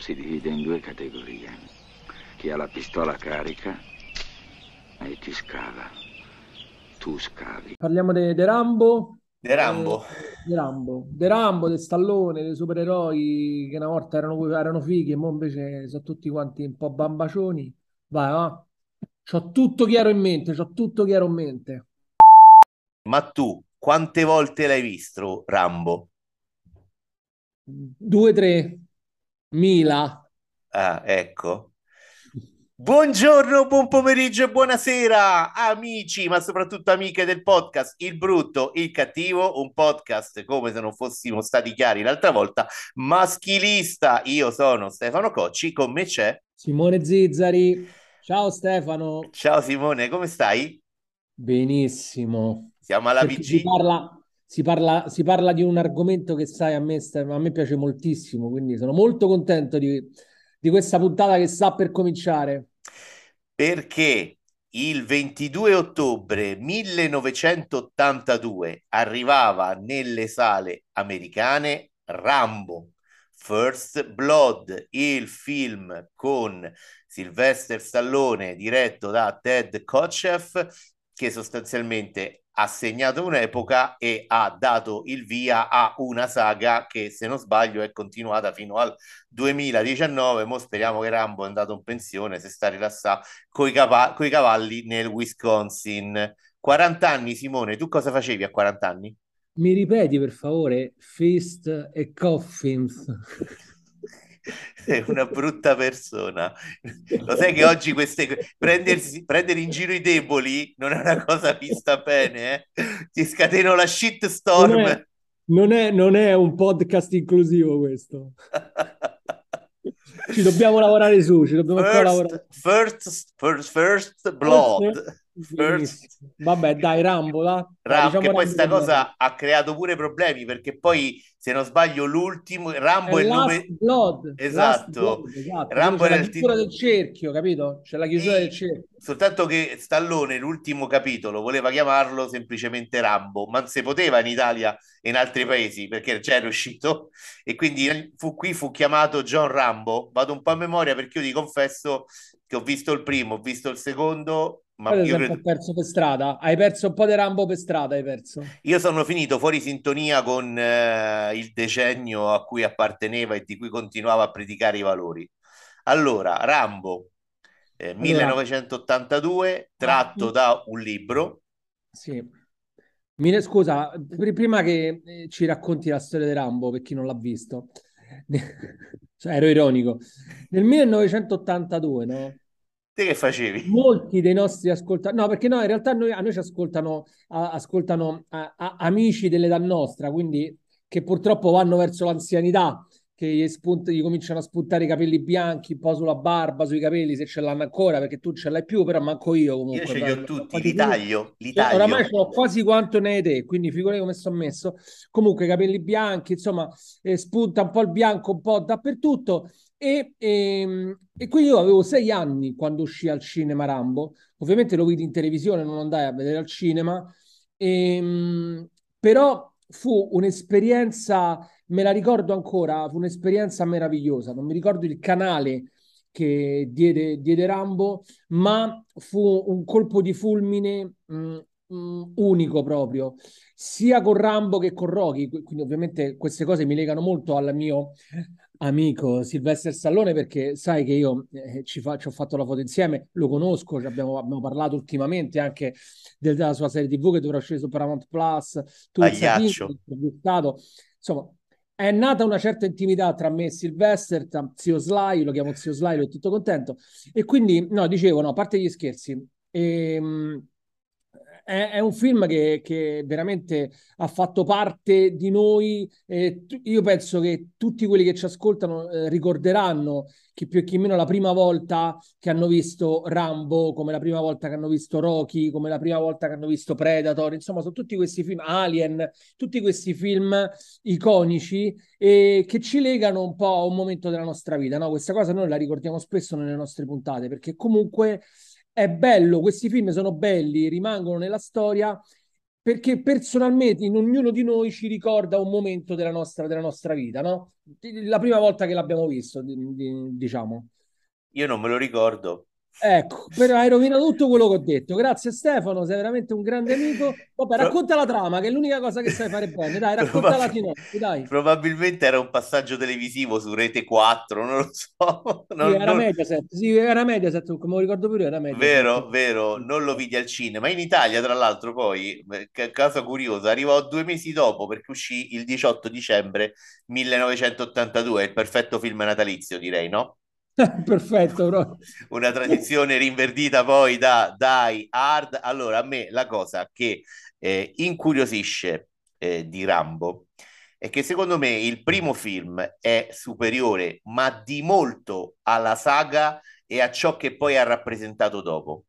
si divide in due categorie. Chi ha la pistola carica e ti scava. Tu scavi. Parliamo di Rambo. De Rambo. De Rambo, De Rambo, De Stallone, dei supereroi che una volta erano, erano fighi e ora invece sono tutti quanti un po' bambacioni. Vai, va. C'ho tutto chiaro in mente, c'ho tutto chiaro in mente. Ma tu, quante volte l'hai visto, Rambo? Due, tre, mila. Ah, ecco. Buongiorno, buon pomeriggio e buonasera, amici, ma soprattutto amiche del podcast Il Brutto, Il Cattivo, un podcast come se non fossimo stati chiari l'altra volta, maschilista. Io sono Stefano Cocci, con me c'è Simone Zizzari. Ciao Stefano. Ciao Simone, come stai? Benissimo. Siamo alla vigilia. Si parla, si parla di un argomento che sai a me, a me piace moltissimo, quindi sono molto contento di, di questa puntata che sta per cominciare. Perché il 22 ottobre 1982 arrivava nelle sale americane Rambo, First Blood, il film con Sylvester Stallone diretto da Ted Kotcheff, che sostanzialmente ha segnato un'epoca e ha dato il via a una saga che, se non sbaglio, è continuata fino al 2019. Mo speriamo che Rambo è andato in pensione, se sta rilassato coi, cava- coi cavalli nel Wisconsin. 40 anni, Simone, tu cosa facevi a 40 anni? Mi ripeti per favore, Fist e Coffins. Sei una brutta persona. Lo sai che oggi queste prendersi, prendere in giro i deboli non è una cosa vista bene, eh? Ti scateno la Non shitstorm. è, non è, non è un podcast inclusivo questo. Ci dobbiamo lavorare su, ci dobbiamo ancora lavorare. First, first, first, first blood. First. Vabbè, dai, Rambo, là. Dai, Ram- diciamo che poi Rambo sta com'è. cosa ha creato pure problemi perché poi, se non sbaglio, l'ultimo Rambo È il nome Blood, esatto. Blood, esatto. Rambo era il la chiusura titolo. del cerchio, capito? C'è la chiusura del Sì, cerchio. soltanto che Stallone, l'ultimo capitolo, voleva chiamarlo semplicemente Rambo, ma non si poteva in Italia e in altri paesi perché già era uscito e quindi fu, qui fu chiamato John Rambo. Vado un po' a memoria perché io ti confesso che ho visto il primo, ho visto il secondo, ma ti io credo... perso per strada. Hai perso un po' di Rambo per strada, hai perso. Io sono finito fuori sintonia con eh, il decennio a cui apparteneva e di cui continuava a predicare i valori. Allora, Rambo, eh, Allora, 1982, tratto da un libro. sì. Mi- scusa, pr- prima che eh, ci racconti la storia di Rambo, per chi non l'ha visto, cioè, ero ironico. Nel 1982, no? Te che facevi? Molti dei nostri ascoltatori, no, perché no, in realtà noi- a noi ci ascoltano, a- ascoltano a- a- amici dell'età nostra, quindi che purtroppo vanno verso l'anzianità, che gli, spunt- gli cominciano a spuntare i capelli bianchi, un po' sulla barba, sui capelli, se ce l'hanno ancora, perché tu ce l'hai più, però manco io Io comunque. ce li ho tutti, li taglio, li Io Oramai taglio. ho quasi quanto ne hai te, quindi figurati come sono messo. Comunque, capelli bianchi, insomma, eh, spunta un po' il bianco un po' dappertutto. E, ehm, e quindi io avevo sei anni quando uscì al cinema Rambo. Ovviamente lo vidi in televisione, non andai a vedere al cinema. Ehm, però fu un'esperienza, me la ricordo ancora, fu un'esperienza meravigliosa. Non mi ricordo il canale che diede, diede Rambo, ma fu un colpo di fulmine mh, mh, unico proprio, sia con Rambo che con Rocky. Qu- Quindi ovviamente queste cose mi legano molto al mio amico Sylvester Stallone perché sai che io eh, ci, fa- ci ho fatto la foto insieme, lo conosco, ci abbiamo, abbiamo parlato ultimamente anche del- della sua serie TV che dovrà uscire su Paramount Plus, Pagliaccio. l'ho intervistato. Insomma, è nata una certa intimità tra me e Sylvester, tra zio Sly, lo chiamo zio Sly, ero tutto contento. E quindi, no, dicevo, no, a parte gli scherzi, ehm, è, è un film che, che veramente ha fatto parte di noi. eh, tu- io penso che tutti quelli che ci ascoltano eh, ricorderanno chi più e chi meno la prima volta che hanno visto Rambo, come la prima volta che hanno visto Rocky, come la prima volta che hanno visto Predator, insomma, sono tutti questi film, Alien, tutti questi film iconici e che ci legano un po' a un momento della nostra vita, no? Questa cosa noi la ricordiamo spesso nelle nostre puntate perché comunque è bello, questi film sono belli, rimangono nella storia perché personalmente in ognuno di noi ci ricorda un momento della nostra, della nostra vita, no? La prima volta che l'abbiamo visto, diciamo. Io non me lo ricordo, Ecco, però hai rovinato tutto quello che ho detto. Grazie Stefano, sei veramente un grande amico. Vabbè, racconta la trama, che è l'unica cosa che sai fare bene. Dai, racconta la Tinotti, dai. Probabilmente era un passaggio televisivo su Rete 4, non lo so. Non, sì, era non... Mediaset, sì, era Mediaset, come lo ricordo pure era Mediaset. Vero, vero, non lo vidi al cinema. In Italia, tra l'altro, poi, caso curioso, arrivò due mesi dopo perché uscì il 18 dicembre 1982, il perfetto film natalizio, direi, no? Perfetto, bro. Una tradizione rinverdita poi da Die Hard. Allora, a me la cosa che eh, incuriosisce eh, di Rambo è che secondo me il primo film è superiore, ma di molto alla saga e a ciò che poi ha rappresentato dopo.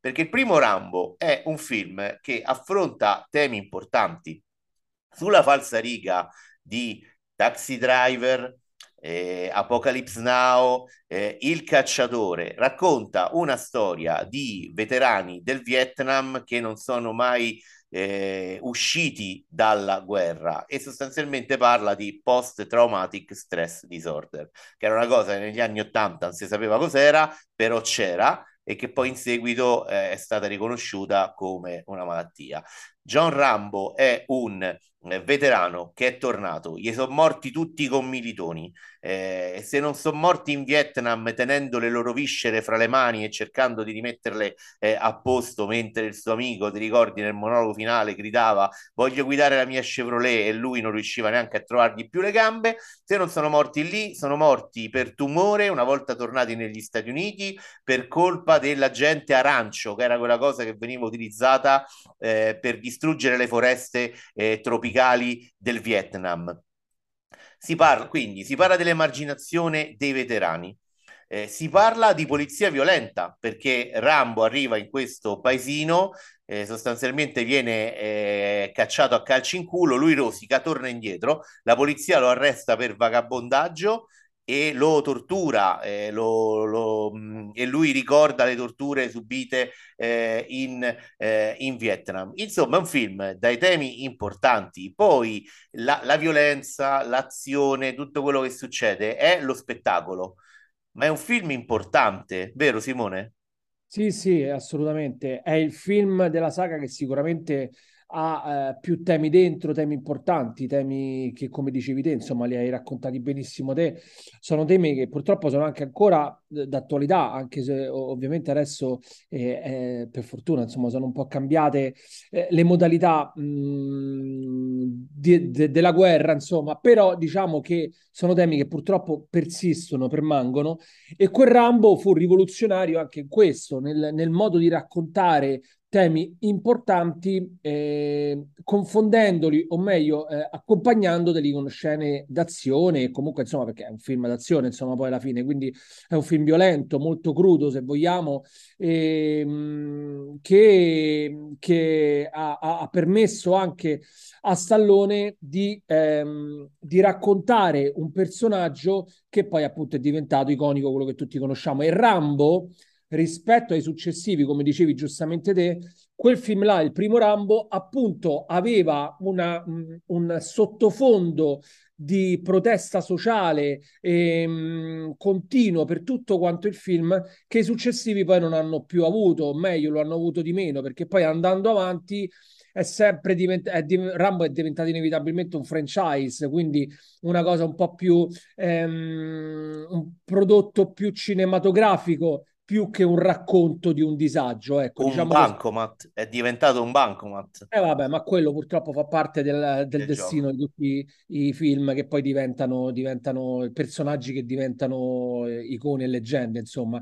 Perché il primo Rambo è un film che affronta temi importanti sulla falsariga di Taxi Driver, eh, Apocalypse Now, eh, Il cacciatore, racconta una storia di veterani del Vietnam che non sono mai eh, usciti dalla guerra e sostanzialmente parla di post-traumatic stress disorder, che era una cosa che negli anni 80 non si sapeva cos'era, però c'era e che poi in seguito eh, è stata riconosciuta come una malattia. John Rambo è un veterano che è tornato, gli sono morti tutti i commilitoni, eh, se non sono morti in Vietnam tenendo le loro viscere fra le mani e cercando di rimetterle eh, a posto mentre il suo amico, ti ricordi nel monologo finale, gridava voglio guidare la mia Chevrolet e lui non riusciva neanche a trovargli più le gambe, se non sono morti lì, sono morti per tumore una volta tornati negli Stati Uniti per colpa dell'agente arancio, che era quella cosa che veniva utilizzata eh, per distruggere le foreste eh, tropicali del Vietnam. Si parla, quindi si parla dell'emarginazione dei veterani. Eh, si parla di polizia violenta perché Rambo arriva in questo paesino, eh, sostanzialmente viene eh, cacciato a calci in culo, lui rosica, torna indietro, la polizia lo arresta per vagabondaggio e lo tortura eh, lo, lo, mm, e lui ricorda le torture subite eh, in, eh, in, Vietnam. Insomma, è un film dai temi importanti. Poi la, la violenza, l'azione, tutto quello che succede è lo spettacolo, ma è un film importante, vero Simone? Sì, sì, assolutamente. È il film della saga che sicuramente ha eh, più temi dentro, temi importanti, temi che come dicevi te, insomma, li hai raccontati benissimo te. Sono temi che purtroppo sono anche ancora d'attualità, anche se ovviamente adesso, eh, eh, per fortuna, insomma, sono un po' cambiate eh, le modalità mh, mm, di, de, della guerra, insomma, però diciamo che sono temi che purtroppo persistono, permangono e quel Rambo fu rivoluzionario anche in questo, nel, nel modo di raccontare temi importanti, eh, confondendoli, o meglio, eh, accompagnandoli con scene d'azione, comunque, insomma, perché è un film d'azione, insomma, poi alla fine, quindi è un film violento, molto crudo, se vogliamo, ehm, che, che ha, ha, permesso anche a Stallone di, ehm, di raccontare un personaggio che poi appunto è diventato iconico, quello che tutti conosciamo. E Rambo rispetto ai successivi, come dicevi giustamente te, quel film là, il primo Rambo, appunto aveva una, un sottofondo di protesta sociale ehm, continuo per tutto quanto il film che i successivi poi non hanno più avuto, o meglio lo hanno avuto di meno, perché poi andando avanti è sempre diventato, Rambo è diventato inevitabilmente un franchise, quindi una cosa un po' più, ehm, un prodotto più cinematografico più che un racconto di un disagio. Ecco, un diciamo bancomat, così. è diventato un bancomat. Eh vabbè, ma quello purtroppo fa parte del, del destino gioco. di tutti i film che poi diventano, diventano personaggi che diventano eh, icone e leggende, insomma.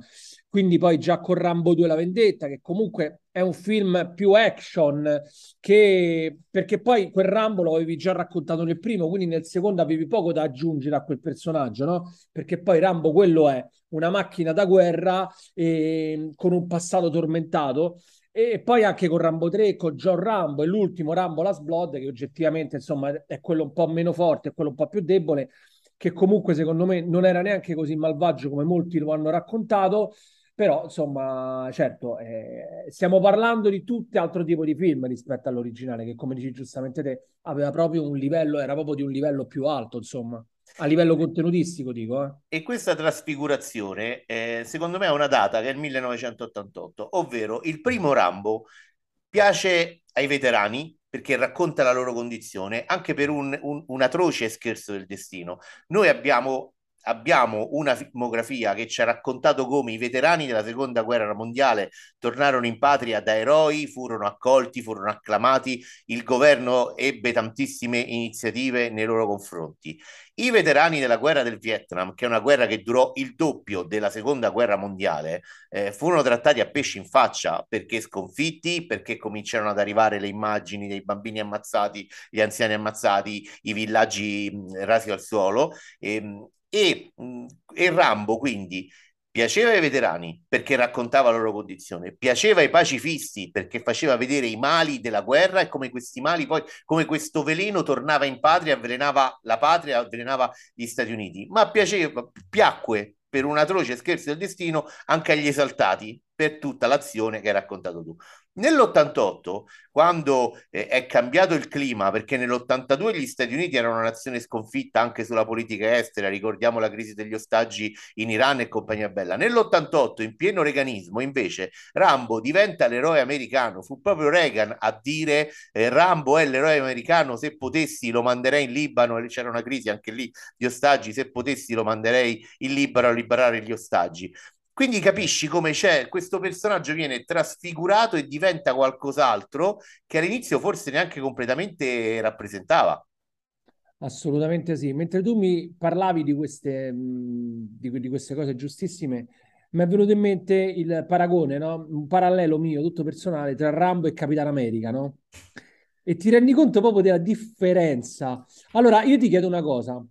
Quindi poi già con Rambo 2 La Vendetta, che comunque è un film più action, che... perché poi quel Rambo lo avevi già raccontato nel primo, quindi nel secondo avevi poco da aggiungere a quel personaggio, no? Perché poi Rambo quello è una macchina da guerra eh, con un passato tormentato e poi anche con Rambo 3, con John Rambo e l'ultimo Rambo Last Blood, che oggettivamente insomma è quello un po' meno forte, è quello un po' più debole, che comunque secondo me non era neanche così malvagio come molti lo hanno raccontato però insomma, certo, eh, stiamo parlando di tutt'altro tipo di film rispetto all'originale, che come dici giustamente te, aveva proprio un livello, era proprio di un livello più alto, insomma. A livello contenutistico, dico. Eh. E questa trasfigurazione, eh, secondo me, è una data che è il 1988, ovvero il primo Rambo piace ai veterani perché racconta la loro condizione, anche per un, un, un atroce scherzo del destino. Noi abbiamo abbiamo una filmografia che ci ha raccontato come i veterani della seconda guerra mondiale tornarono in patria da eroi, furono accolti, furono acclamati, il governo ebbe tantissime iniziative nei loro confronti. I veterani della guerra del Vietnam, che è una guerra che durò il doppio della seconda guerra mondiale, eh, furono trattati a pesci in faccia perché sconfitti, perché cominciarono ad arrivare le immagini dei bambini ammazzati, gli anziani ammazzati, i villaggi rasi al suolo. E, ehm, e, mm, e Rambo quindi piaceva ai veterani perché raccontava la loro condizione, piaceva ai pacifisti perché faceva vedere i mali della guerra e come questi mali poi, come questo veleno tornava in patria, avvelenava la patria, avvelenava gli Stati Uniti, ma piaceva, piacque per un atroce scherzo del destino anche agli esaltati per tutta l'azione che hai raccontato tu. Nell'88, quando eh, è cambiato il clima, perché nell'82 gli Stati Uniti erano una nazione sconfitta anche sulla politica estera, ricordiamo la crisi degli ostaggi in Iran e compagnia bella. Nell'88, in pieno reganismo, invece, Rambo diventa l'eroe americano. Fu proprio Reagan a dire eh, Rambo è l'eroe americano, se potessi lo manderei in Libano, c'era una crisi anche lì di ostaggi, se potessi lo manderei in Libano a liberare gli ostaggi. Quindi capisci come c'è questo personaggio viene trasfigurato e diventa qualcos'altro che all'inizio forse neanche completamente rappresentava. Assolutamente sì. Mentre tu mi parlavi di queste, di, di queste cose giustissime, mi è venuto in mente il paragone, no? un parallelo mio, tutto personale, tra Rambo e Capitan America, no? E ti rendi conto proprio della differenza. Allora, io ti chiedo una cosa.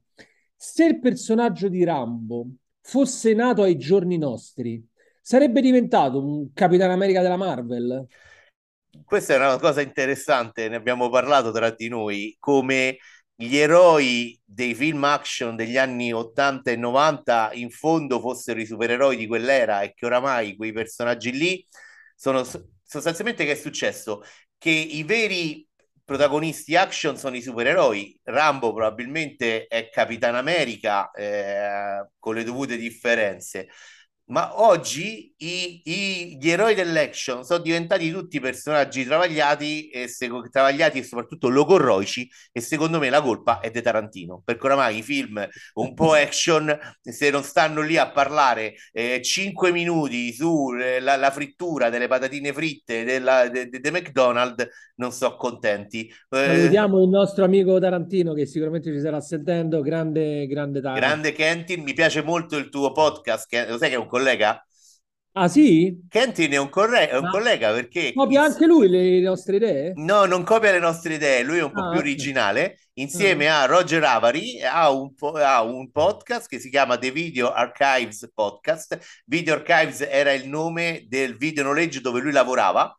Se il personaggio di Rambo fosse nato ai giorni nostri, sarebbe diventato un Capitan America della Marvel? Questa è una cosa interessante, ne abbiamo parlato tra di noi, come gli eroi dei film action degli anni 80 e 90 in fondo fossero i supereroi di quell'era e che oramai quei personaggi lì sono sostanzialmente che è successo? Che i veri protagonisti action sono i supereroi. Rambo probabilmente è Capitan America eh, con le dovute differenze ma oggi i, i, gli eroi dell'action sono diventati tutti personaggi travagliati e, se, travagliati e soprattutto logorroici e secondo me la colpa è di Tarantino perché oramai i film un po' action se non stanno lì a parlare eh, 5 minuti sulla eh, frittura delle patatine fritte della, de, de, de McDonald's non sono contenti eh, salutiamo il nostro amico Tarantino che sicuramente ci starà sentendo grande grande Tarantino grande Kentin mi piace molto il tuo podcast che, lo sai che è un collega? Ah sì? Kentin è un, corre- è un ah. collega perché... Copia anche lui le, le, nostre idee? No, non copia le nostre idee, lui è un po' ah, più originale. Insieme mm. a Roger Avari ha un, po- ha un podcast che si chiama The Video Archives Podcast. Video Archives era il nome del video noleggio dove lui lavorava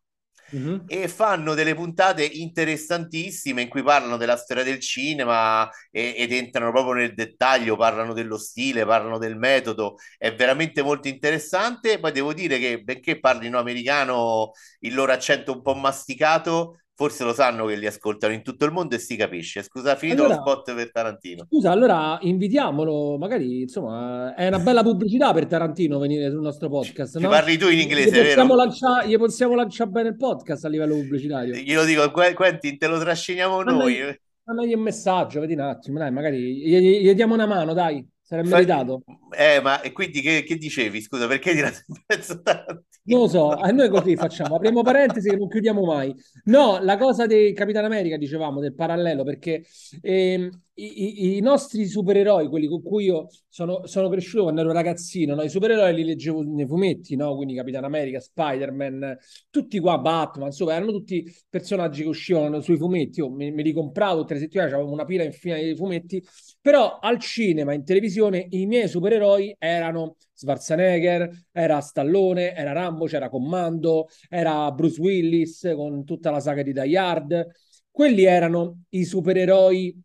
Uh-huh. e fanno delle puntate interessantissime in cui parlano della storia del cinema e, ed entrano proprio nel dettaglio, parlano dello stile, parlano del metodo, è veramente molto interessante. Poi devo dire che benché parlino americano, il loro accento un po' masticato, forse lo sanno che li ascoltano in tutto il mondo e si capisce. Scusa, finito allora, lo spot per Tarantino. Scusa, allora invitiamolo, magari insomma, è una bella pubblicità per Tarantino venire sul nostro podcast. Ci no? parli tu in inglese, gli possiamo, lanciare, gli possiamo lanciare bene il podcast a livello pubblicitario. Glielo dico, Quentin, te lo trasciniamo noi. Mandagli un messaggio, vedi un attimo, dai, magari gli, gli diamo una mano, dai. Sarebbe meritato. Eh, ma e quindi che, che dicevi? Scusa, perché in mezzo tanti? Non lo so, a noi così facciamo, apriamo parentesi che non chiudiamo mai. No, la cosa del Capitan America, dicevamo, del parallelo, perché eh, i, i, nostri supereroi, quelli con cui io sono, sono cresciuto quando ero ragazzino, no? i supereroi li leggevo nei fumetti, no? quindi Capitan America, Spider-Man, tutti qua, Batman, insomma, erano tutti personaggi che uscivano sui fumetti. Io me, me li compravo le settimane, avevo una pila infinita di fumetti, però al cinema, in televisione, i miei supereroi erano Schwarzenegger, era Stallone, era Rambo, c'era Commando, era Bruce Willis con tutta la saga di Die Hard. Quelli erano i supereroi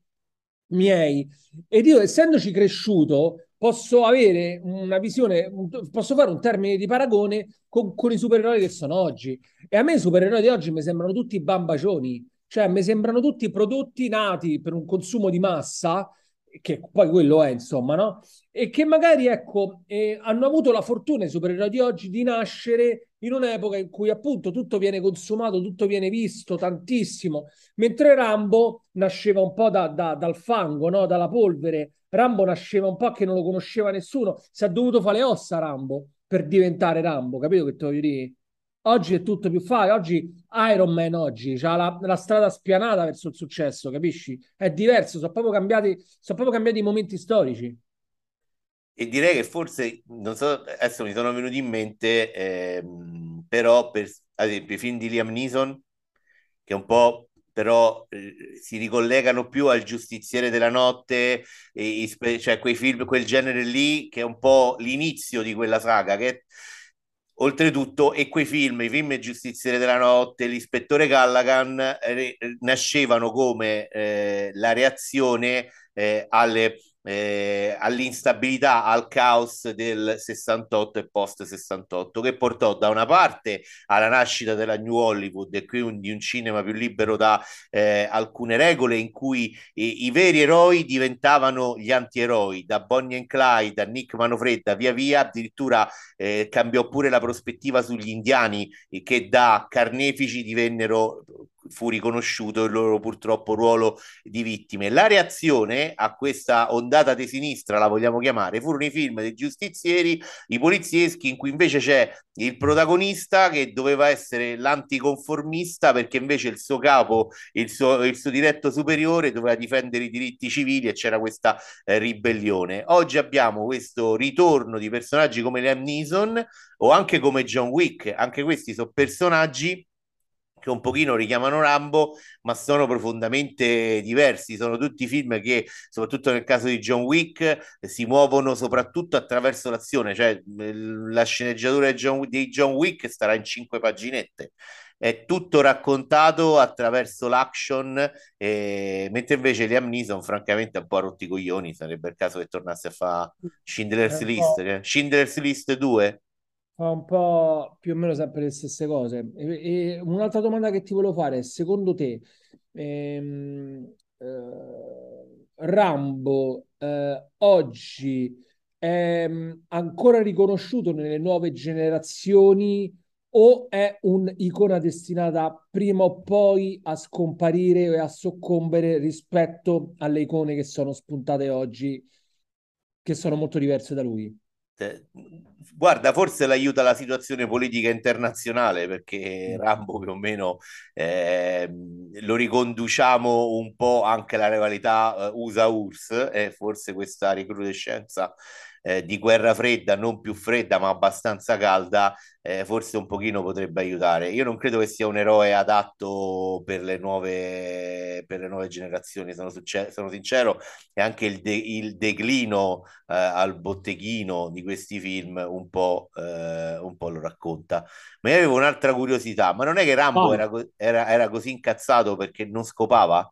miei. Ed io, essendoci cresciuto, posso avere una visione, posso fare un termine di paragone con, con i supereroi che sono oggi. E a me i supereroi di oggi mi sembrano tutti bambacioni, cioè mi sembrano tutti prodotti nati per un consumo di massa, che poi quello è, insomma, no? E che magari, ecco, eh, hanno avuto la fortuna i supereroi di oggi di nascere in un'epoca in cui appunto tutto viene consumato, tutto viene visto tantissimo, mentre Rambo nasceva un po' da, da, dal fango, no? dalla polvere. Rambo nasceva un po' che non lo conosceva nessuno, si è dovuto fare le ossa Rambo per diventare Rambo, capito che ti voglio dire? Oggi è tutto più facile, oggi Iron Man oggi ha la, la, strada spianata verso il successo, capisci? È diverso, sono proprio cambiati, sono proprio cambiati i momenti storici. E direi che forse, non so, adesso mi sono venuti in mente, ehm, però per ad esempio i film di Liam Neeson, che un po' però eh, si ricollegano più al giustiziere della notte, e, e, cioè quei film, quel genere lì, che è un po' l'inizio di quella saga, che Oltretutto, e quei film, i film Giustiziere della Notte, l'ispettore Callaghan, eh, nascevano come eh, la reazione eh, alle eh, all'instabilità, al caos del 68 e post 68, che portò da una parte alla nascita della New Hollywood e quindi un cinema più libero da eh, alcune regole in cui i, i veri eroi diventavano gli antieroi, da Bonnie and Clyde, da Nick Manofredda, via via, addirittura eh, cambiò pure la prospettiva sugli indiani che da carnefici divennero fu riconosciuto il loro purtroppo ruolo di vittime. La reazione a questa ondata di sinistra, la vogliamo chiamare, furono i film dei giustizieri, i polizieschi, in cui invece c'è il protagonista che doveva essere l'anticonformista perché invece il suo capo, il suo, il suo diretto superiore doveva difendere i diritti civili e c'era questa eh, ribellione. Oggi abbiamo questo ritorno di personaggi come Liam Neeson o anche come John Wick, anche questi sono personaggi che un pochino richiamano Rambo, ma sono profondamente diversi. Sono tutti film che, soprattutto nel caso di John Wick, si muovono soprattutto attraverso l'azione, cioè la sceneggiatura di John, di John Wick starà in cinque paginette. È tutto raccontato attraverso l'action, eh, mentre invece Liam Neeson, francamente, è un po' a rotti i coglioni. Sarebbe il caso che tornasse a fare Schindler's List. Eh? Schindler's List 2 fa un po' più o meno sempre le stesse cose. E, e un'altra domanda che ti volevo fare secondo te, ehm, eh, Rambo eh, oggi è mm, ancora riconosciuto nelle nuove generazioni o è un'icona destinata prima o poi a scomparire e a soccombere rispetto alle icone che sono spuntate oggi, che sono molto diverse da lui? Guarda, forse l'aiuta la situazione politica internazionale perché. Rambo più o meno eh, lo riconduciamo un po' anche alla rivalità uh, USA-URSS e forse questa recrudescenza eh, di guerra fredda, non più fredda ma abbastanza calda, eh, forse un pochino potrebbe aiutare. Io non credo che sia un eroe adatto per le nuove, per le nuove generazioni, sono, succe- sono sincero, e anche il, de- il declino eh, al botteghino di questi film un po', eh, un po', lo racconta. Ma io avevo un'altra curiosità, ma non è che Rambo oh. era, era, era così incazzato perché non scopava?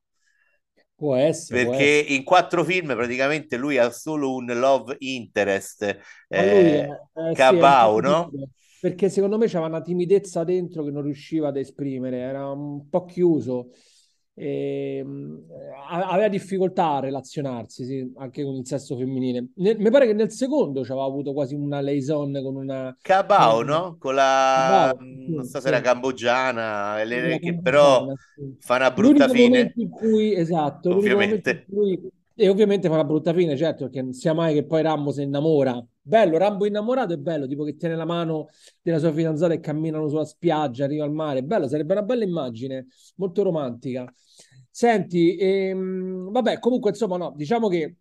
Può essere. Perché può in quattro film praticamente lui ha solo un love interest, eh, eh, Cabao, sì, no? Perché secondo me c'era una timidezza dentro che non riusciva ad esprimere, era un po' chiuso e, ehm, aveva difficoltà a relazionarsi sì, anche con il sesso femminile. Ne, mi pare che nel secondo ci aveva avuto quasi una liaison con una Cabao, una... no? Con la Cabao, non so se era cambogiana, le... che però sì. fa una brutta fine. In cui, esatto, ovviamente. Cui... E ovviamente fa una brutta fine, certo, perché non sia mai che poi Rambo si innamora. Bello, Rambo innamorato è bello, tipo che tiene la mano della sua fidanzata e camminano sulla spiaggia, arriva al mare. Bello, sarebbe una bella immagine, molto romantica. Senti, ehm, vabbè, comunque, insomma, no, diciamo che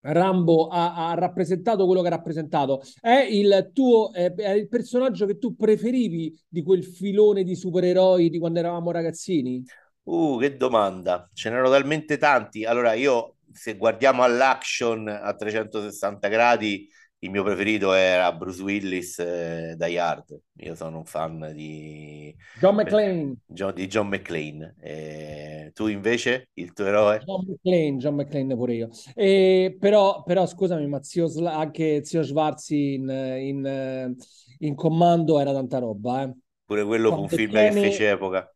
Rambo ha, ha, rappresentato quello che ha rappresentato. È il tuo è, il personaggio che tu preferivi di quel filone di supereroi di quando eravamo ragazzini? Uh, che domanda. Ce n'erano talmente tanti. Allora, io se guardiamo all'action a 360 gradi, il mio preferito era Bruce Willis eh, Die Hard. Io sono un fan di John McClane. John, di John McClane. Eh, tu invece, il tuo eroe? John McClane, John McClane pure io. Eh, però, però, scusami, ma zio, anche zio Schwarzi in, in, in, comando era tanta roba. Eh. Pure quello Quando fu un film che fece epoca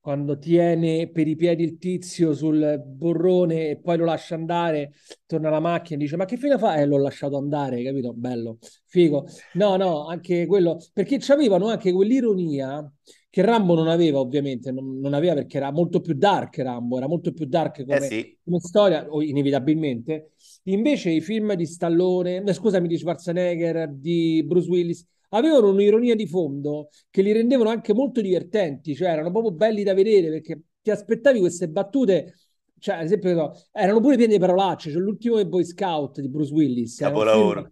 quando tiene per i piedi il tizio sul borrone e poi lo lascia andare, torna alla macchina e dice ma che fine fa? Eh, l'ho lasciato andare, capito? Bello, figo. No, no, anche quello, perché c'avevano anche quell'ironia che Rambo non aveva ovviamente, non, non, aveva perché era molto più dark Rambo, era molto più dark come, eh sì. come storia, inevitabilmente. Invece i film di Stallone, eh, scusami, di Schwarzenegger, di Bruce Willis, avevano un'ironia di fondo che li rendevano anche molto divertenti, cioè erano proprio belli da vedere perché ti aspettavi queste battute, cioè ad esempio erano pure pieni di parolacce, cioè l'ultimo dei Boy Scout di Bruce Willis. Capolavoro. Un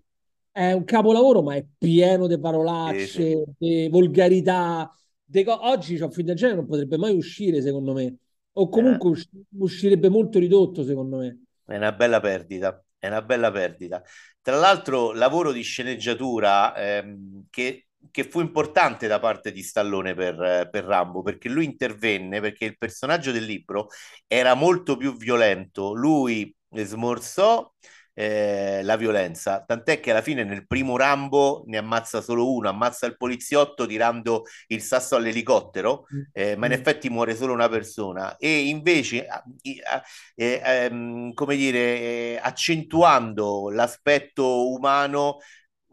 è un capolavoro ma è pieno di parolacce, sì, sì. di volgarità. De co- Oggi c'è un film del genere non potrebbe mai uscire secondo me, o comunque eh. uscirebbe molto ridotto secondo me. È una bella perdita è una bella perdita. Tra l'altro, lavoro di sceneggiatura ehm, che, che, fu importante da parte di Stallone per, per Rambo, perché lui intervenne perché il personaggio del libro era molto più violento. Lui smorzò eh, la violenza, tant'è che alla fine nel primo Rambo ne ammazza solo uno, ammazza il poliziotto tirando il sasso all'elicottero, mm. eh, ma in mm. effetti muore solo una persona e invece, eh, come dire, eh, accentuando l'aspetto umano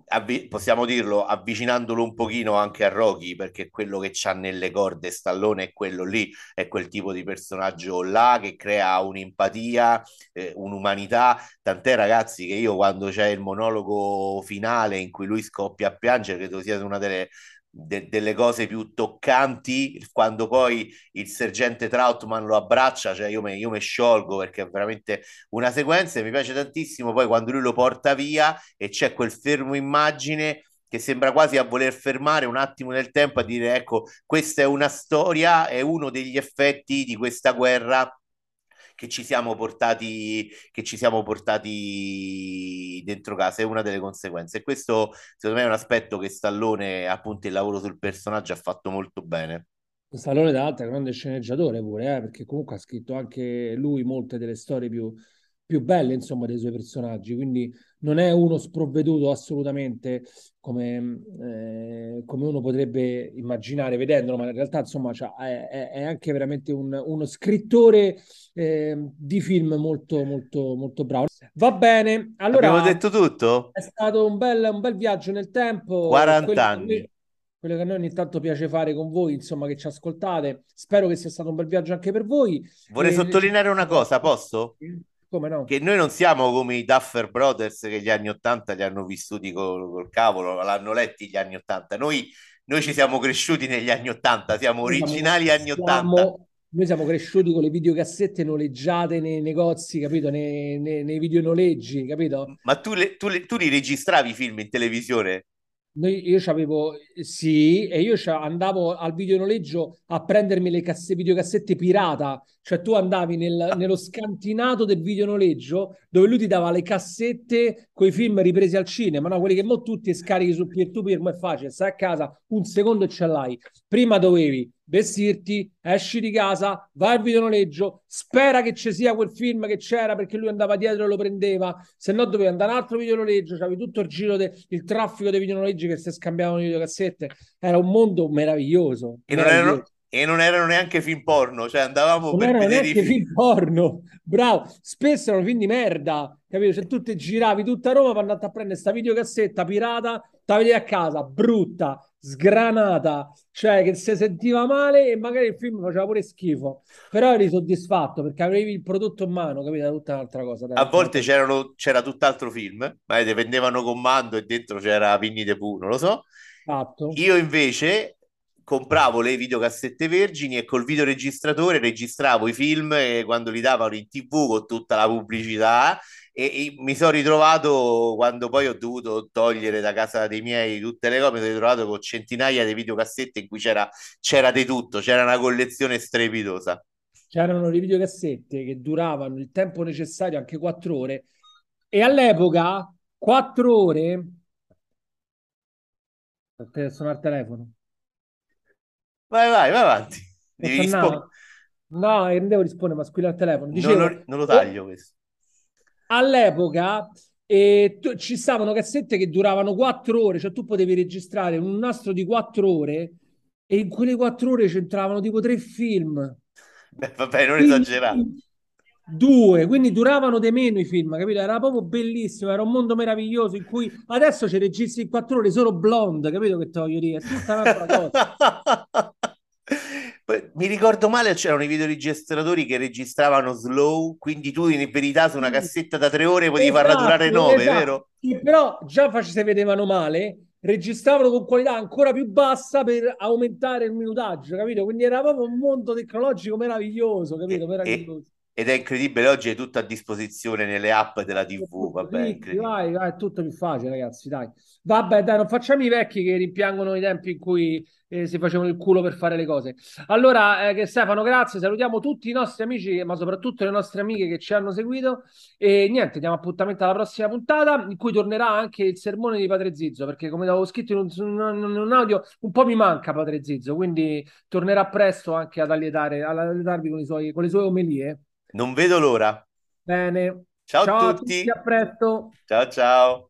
avvi- possiamo dirlo, avvicinandolo un pochino anche a Rocky, perché quello che c'ha nelle corde Stallone è quello lì, è quel tipo di personaggio là che crea un'empatia, eh, un'umanità. Tant'è ragazzi che io quando c'è il monologo finale in cui lui scoppia a piangere, credo sia una delle de- delle cose più toccanti quando poi il sergente Trautman lo abbraccia, cioè io mi, io sciolgo perché è veramente una sequenza e mi piace tantissimo poi quando lui lo porta via e c'è quel fermo immagine che sembra quasi a voler fermare un attimo nel tempo a dire ecco questa è una storia, è uno degli effetti di questa guerra che ci siamo portati, che ci siamo portati dentro casa, è una delle conseguenze. E questo secondo me è un aspetto che Stallone, appunto il lavoro sul personaggio, ha fatto molto bene. Stallone, tra l'altro, è un grande sceneggiatore pure, eh, perché comunque ha scritto anche lui molte delle storie più, più belle, insomma, dei suoi personaggi. Quindi non è uno sprovveduto assolutamente come, eh, come uno potrebbe immaginare vedendolo, ma in realtà insomma cioè, è, è, anche veramente un, uno scrittore eh, di film molto molto molto bravo. Va bene, allora abbiamo detto tutto? È stato un bel, un bel viaggio nel tempo. 40 quello anni. Che, quello che a noi ogni tanto piace fare con voi, insomma, che ci ascoltate. Spero che sia stato un bel viaggio anche per voi. Vorrei e... sottolineare una cosa, posso? Come no? Che noi non siamo come i Duffer Brothers che gli anni Ottanta li hanno vissuti col, col cavolo, l'hanno letti gli anni Ottanta. Noi, noi, ci siamo cresciuti negli anni Ottanta, siamo noi originali siamo, anni Ottanta. Noi siamo cresciuti con le videocassette noleggiate nei negozi, capito? Nei, nei, nei videonoleggi, capito? Ma tu, le, tu, le, tu li registravi i film in televisione? Noi, io avevo, sì, e io andavo al videonoleggio a prendermi le casse, videocassette pirata, cioè tu andavi nel, nello scantinato del videonoleggio dove lui ti dava le cassette con i film ripresi al cinema, no? quelli che mo tutti scarichi su peer-to-peer, ma è facile, stai a casa, un secondo e ce l'hai. Prima dovevi vestirti, esci di casa, vai al videonoleggio, spera che ci sia quel film che c'era perché lui andava dietro e lo prendeva, se no dovevi andare un altro videonoleggio, c'avevi tutto il giro del de, traffico dei videonoleggi che si scambiavano le videocassette, era un mondo meraviglioso. E non erano, e non erano neanche film porno, cioè andavamo non per erano vedere neanche film. film porno, bravo, spesso erano film di merda, capito? Se tu ti giravi tutta Roma per andare a prendere sta videocassetta pirata, te la vedevi a casa, brutta, sgranata, cioè che si sentiva male e magari il film faceva pure schifo, però eri soddisfatto perché avevi il prodotto in mano, capito? Tutta un'altra cosa. A volte c'era tutt'altro film, ma vendevano comando e dentro c'era Pinni de Pooh, non lo so. Esatto. Io invece compravo le videocassette vergini e col videoregistratore registravo i film quando li davano in tv con tutta la pubblicità e, e mi sono ritrovato quando poi ho dovuto togliere da casa dei miei tutte le cose, mi sono ritrovato con centinaia di videocassette in cui c'era, c'era di tutto, c'era una collezione strepitosa. C'erano le videocassette che duravano il tempo necessario, anche quattro ore, e all'epoca quattro ore per suonare il telefono. Vai, vai, vai avanti. Devi rispondere. No, non devo rispondere, ma squilla il telefono. Non Dicevo, lo, non lo taglio questo. All'epoca eh, tu- ci stavano cassette che duravano quattro ore, cioè tu potevi registrare un nastro di quattro ore e in quelle quattro ore c'entravano tipo tre film. Beh, vabbè, non esagerare. Due, quindi duravano di meno i film, capito? Era proprio bellissimo, era un mondo meraviglioso in cui adesso ci registri in quattro ore solo blonde, capito che te voglio dire? È tutta un'altra cosa. Poi, Mi ricordo male, c'erano i videoregistratori che registravano slow, quindi tu in verità su una cassetta da tre ore potevi farla durare Esatto, nove, esatto. vero? Sì, però già face- se vedevano male, registravano con qualità ancora più bassa per aumentare il minutaggio, capito? Quindi era proprio un mondo tecnologico meraviglioso, capito? E- Meraviglioso. Ed è incredibile, oggi è tutto a disposizione nelle app della TV, vabbè, vai, vai, è tutto più facile, ragazzi, dai. Vabbè, dai, non facciamo i vecchi che rimpiangono i tempi in cui eh, si facevano il culo per fare le cose. Allora, eh, che Stefano, grazie, salutiamo tutti i nostri amici, ma soprattutto le nostre amiche che ci hanno seguito. E niente, diamo appuntamento alla prossima puntata, in cui tornerà anche il sermone di Padre Zizzo, perché come avevo scritto in un, in un audio, un po' mi manca Padre Zizzo, quindi tornerà presto anche ad allietare, ad allietarvi con, i suoi, con le sue omelie. Non vedo l'ora. Bene, Ciao a ciao a tutti. tutti, a presto. Ciao ciao.